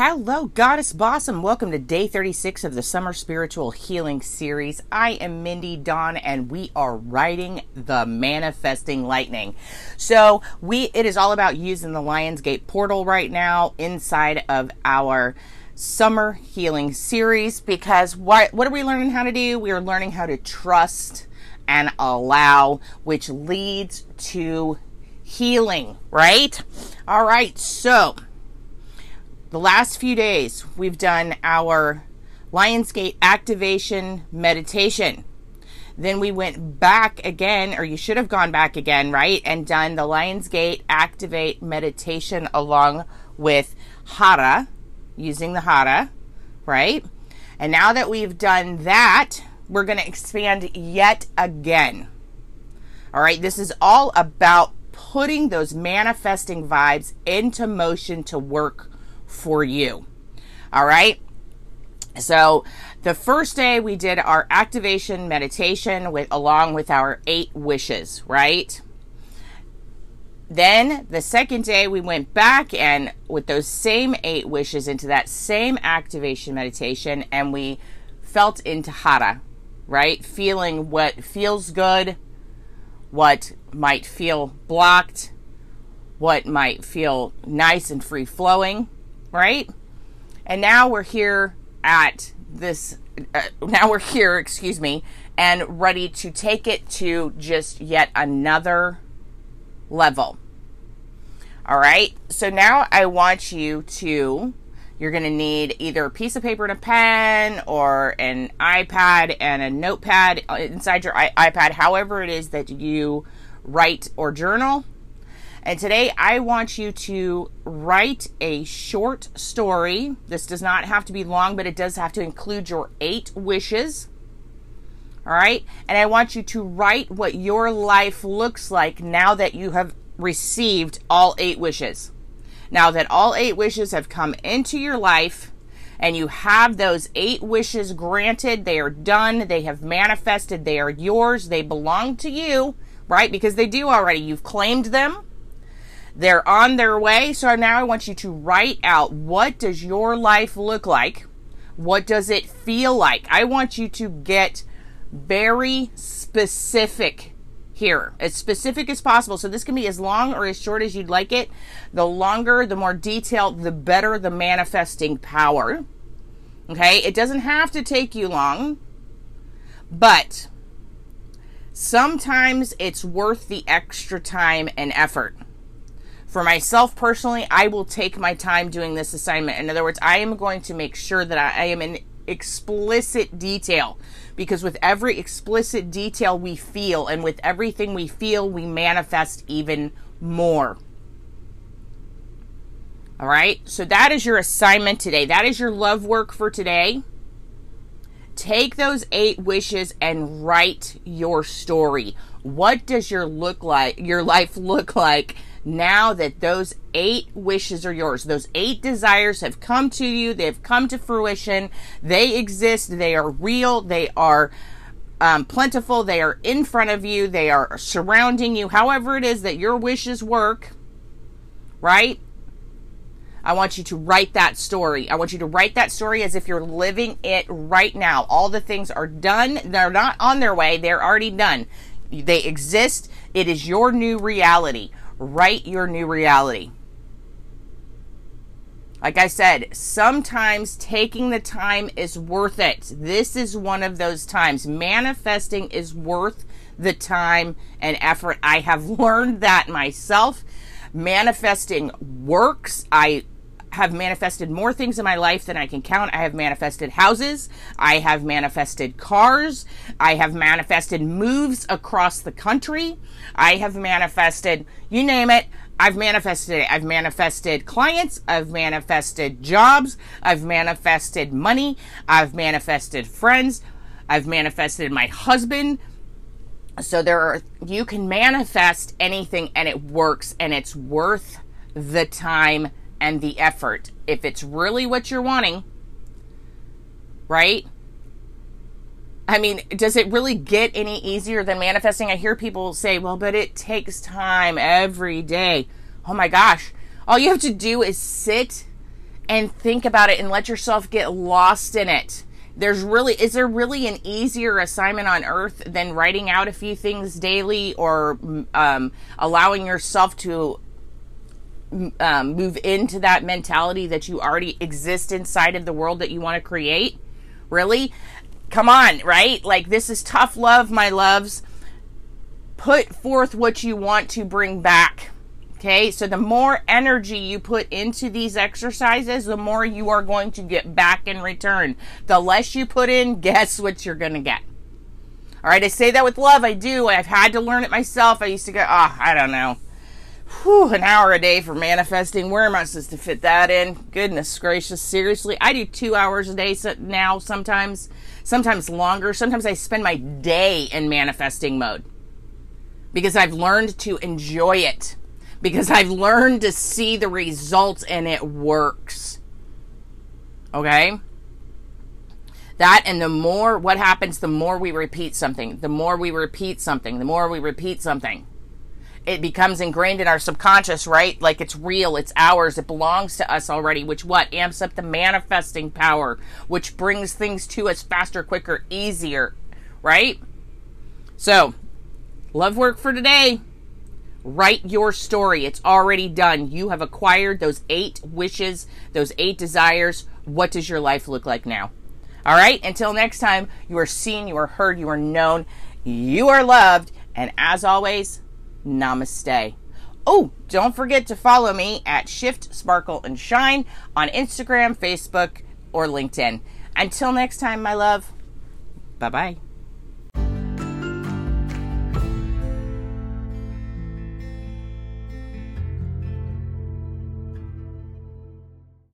Hello, Goddess Bossum. Welcome to day 36 of the Summer Spiritual Healing Series. I am Mindy Dawn and we are riding the manifesting lightning. So, we it is all about using the Lionsgate portal right now inside of our Summer Healing Series because what what are we learning how to do? We are learning how to trust and allow, which leads to healing, right? All right. So, the last few days, we've done our Lionsgate activation meditation. Then we went back again, or you should have gone back again, right? And done the Lionsgate activate meditation along with Hara, using the Hara, right? And now that we've done that, we're going to expand yet again. All right, this is all about putting those manifesting vibes into motion to work for you. All right. So the first day we did our activation meditation with along with our eight wishes, right? Then the second day we went back and with those same eight wishes into that same activation meditation and we felt into hara, right? Feeling what feels good, what might feel blocked, what might feel nice and free flowing right? And now we're here at this, uh, now we're here, excuse me, and ready to take it to just yet another level. All right. So now I want you to, you're going to need either a piece of paper and a pen or an iPad and a notepad inside your iPad, however it is that you write or journal. And today I want you to write a short story. This does not have to be long, but it does have to include your eight wishes. All right. And I want you to write what your life looks like now that you have received all eight wishes. Now that all eight wishes have come into your life and you have those eight wishes granted, they are done, they have manifested, they are yours, they belong to you, right? Because they do already. You've claimed them they're on their way. So now I want you to write out what does your life look like? What does it feel like? I want you to get very specific here, as specific as possible. So this can be as long or as short as you'd like it. The longer, the more detailed, the better the manifesting power. Okay, it doesn't have to take you long, but sometimes it's worth the extra time and effort. For myself personally, I will take my time doing this assignment. In other words, I am going to make sure that I, I am in explicit detail because with every explicit detail we feel and with everything we feel, we manifest even more. All right. So that is your assignment today. That is your love work for today. Take those eight wishes and write your story. What does your look like your life look like now that those eight wishes are yours, those eight desires have come to you, they've come to fruition, they exist, they are real, they are um, plentiful, they are in front of you, they are surrounding you, however it is that your wishes work, right? I want you to write that story. I want you to write that story as if you're living it right now. All the things are done. They're not on their way. They're already done. They exist. It is your new reality. Write your new reality. Like I said, sometimes taking the time is worth it. This is one of those times. Manifesting is worth the time and effort. I have learned that myself. Manifesting works. I have manifested more things in my life than I can count. I have manifested houses. I have manifested cars. I have manifested moves across the country. I have manifested, you name it. I've manifested it. I've manifested clients. I've manifested jobs. I've manifested money. I've manifested friends. I've manifested my husband. So there are, you can manifest anything and it works and it's worth the time and the effort. If it's really what you're wanting, right? I mean, does it really get any easier than manifesting? I hear people say, well, but it takes time every day. Oh my gosh. All you have to do is sit and think about it and let yourself get lost in it. There's really, is there really an easier assignment on earth than writing out a few things daily or um, allowing yourself to um, move into that mentality that you already exist inside of the world that you want to create? Really? Come on, right? Like, this is tough love, my loves. Put forth what you want to bring back Okay, so the more energy you put into these exercises, the more you are going to get back in return. The less you put in, guess what you're going to get. All right, I say that with love. I do. I've had to learn it myself. I used to go, oh, I don't know. Whew, an hour a day for manifesting. Where am I supposed to fit that in? Goodness gracious. Seriously, I do two hours a day now sometimes, sometimes longer. Sometimes I spend my day in manifesting mode because I've learned to enjoy it because I've learned to see the results and it works. Okay? That and the more, what happens the more we repeat something, the more we repeat something, the more we repeat something. It becomes ingrained in our subconscious, right? Like it's real, it's ours, it belongs to us already, which what? Amps up the manifesting power, which brings things to us faster, quicker, easier, right? So, love work for today. Write your story. It's already done. You have acquired those eight wishes, those eight desires. What does your life look like now? All right. Until next time, you are seen, you are heard, you are known, you are loved. And as always, namaste. Oh, don't forget to follow me at Shift, Sparkle, and Shine on Instagram, Facebook, or LinkedIn. Until next time, my love, bye bye.